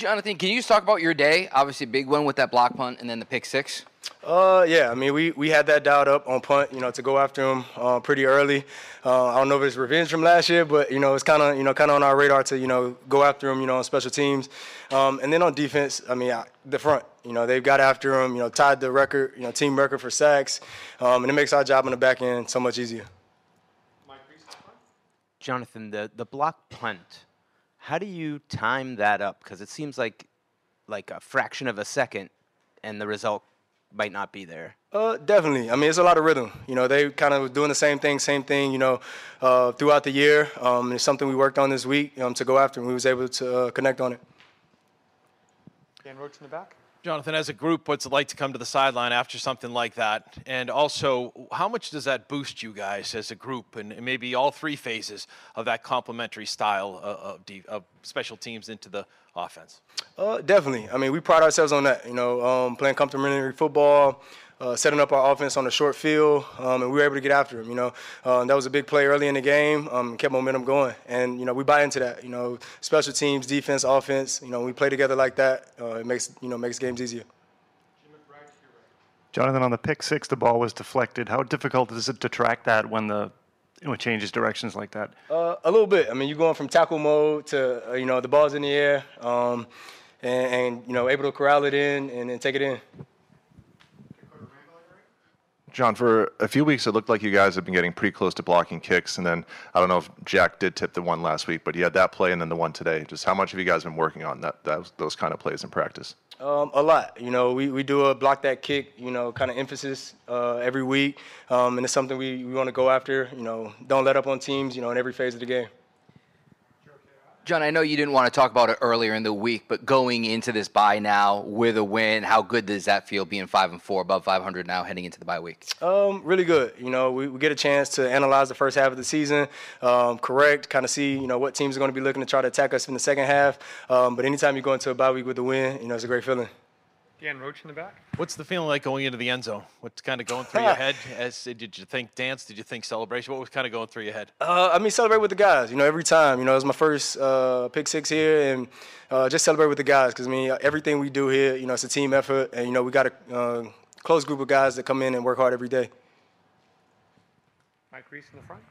Jonathan, can you just talk about your day? Obviously, big one with that block punt and then the pick six. Uh, yeah. I mean, we, we had that dialed up on punt, you know, to go after him uh, pretty early. Uh, I don't know if it's revenge from last year, but you know, it's kind of you know kind of on our radar to you know go after him, you know, on special teams. Um, and then on defense, I mean, I, the front, you know, they've got after him, you know, tied the record, you know, team record for sacks, um, and it makes our job on the back end so much easier. Jonathan, the, the block punt, how do you time that up? Because it seems like like a fraction of a second, and the result might not be there. Uh, definitely. I mean, it's a lot of rhythm. You know, they kind of doing the same thing, same thing. You know, uh, throughout the year. Um, it's something we worked on this week um, to go after, and we was able to uh, connect on it. Dan Roche in the back. Jonathan, as a group, what's it like to come to the sideline after something like that? And also, how much does that boost you guys as a group and maybe all three phases of that complementary style of, of, of special teams into the offense? Uh, definitely. I mean, we pride ourselves on that. You know, um, playing complementary football, uh, setting up our offense on the short field, um, and we were able to get after him. You know, um, that was a big play early in the game. Um, kept momentum going, and you know, we buy into that. You know, special teams, defense, offense. You know, we play together like that. Uh, it makes you know makes games easier. Jonathan, on the pick six, the ball was deflected. How difficult is it to track that when the you know, it changes directions like that? Uh, a little bit. I mean, you're going from tackle mode to uh, you know the ball's in the air, um, and, and you know able to corral it in and then take it in. John, for a few weeks, it looked like you guys have been getting pretty close to blocking kicks. And then I don't know if Jack did tip the one last week, but he had that play and then the one today. Just how much have you guys been working on that, that those kind of plays in practice? Um, a lot. You know, we, we do a block that kick, you know, kind of emphasis uh, every week. Um, and it's something we, we want to go after. You know, don't let up on teams, you know, in every phase of the game. John, I know you didn't want to talk about it earlier in the week, but going into this bye now with a win, how good does that feel being five and four, above 500 now, heading into the bye week? Um, really good. You know, we, we get a chance to analyze the first half of the season, um, correct, kind of see, you know, what teams are going to be looking to try to attack us in the second half. Um, but anytime you go into a bye week with a win, you know, it's a great feeling. Dan Roche in the back. What's the feeling like going into the end zone? What's kind of going through your head? As did you think dance? Did you think celebration? What was kind of going through your head? Uh, I mean, celebrate with the guys. You know, every time. You know, it's my first uh, pick six here, and uh, just celebrate with the guys. Because I mean, everything we do here, you know, it's a team effort, and you know, we got a uh, close group of guys that come in and work hard every day. Mike Reiss in the front.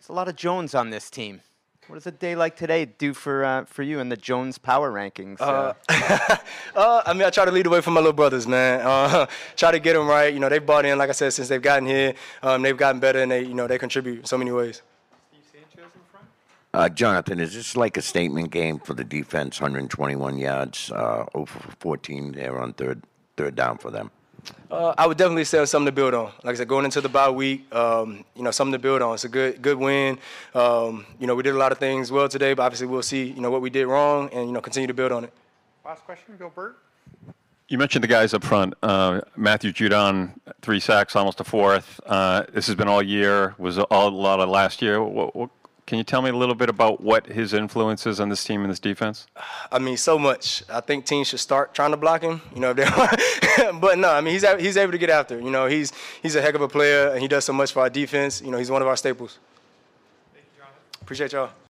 There's a lot of Jones on this team. What does a day like today do for uh, for you in the Jones power rankings? Uh, Uh, I mean, I try to lead away from my little brothers, man. Uh, try to get them right. You know, they've bought in, like I said, since they've gotten here. Um, they've gotten better, and they, you know, they contribute in so many ways. Steve Sanchez in front. Uh, Jonathan, is this like a statement game for the defense? 121 yards, uh, over 14 there on third third down for them. Uh, I would definitely say it's something to build on. Like I said, going into the bye week, um, you know, something to build on. It's a good good win. Um, you know, we did a lot of things well today, but obviously we'll see, you know, what we did wrong, and you know, continue to build on it. Last question, Bill Burt. You mentioned the guys up front. Uh, Matthew Judon, three sacks, almost a fourth. Uh, this has been all year. Was all, a lot of last year. What, what, can you tell me a little bit about what his influence is on this team and this defense? I mean, so much. I think teams should start trying to block him. You know, if they but no, I mean, he's a- he's able to get after. You know, he's he's a heck of a player, and he does so much for our defense. You know, he's one of our staples. Thank you, Appreciate y'all.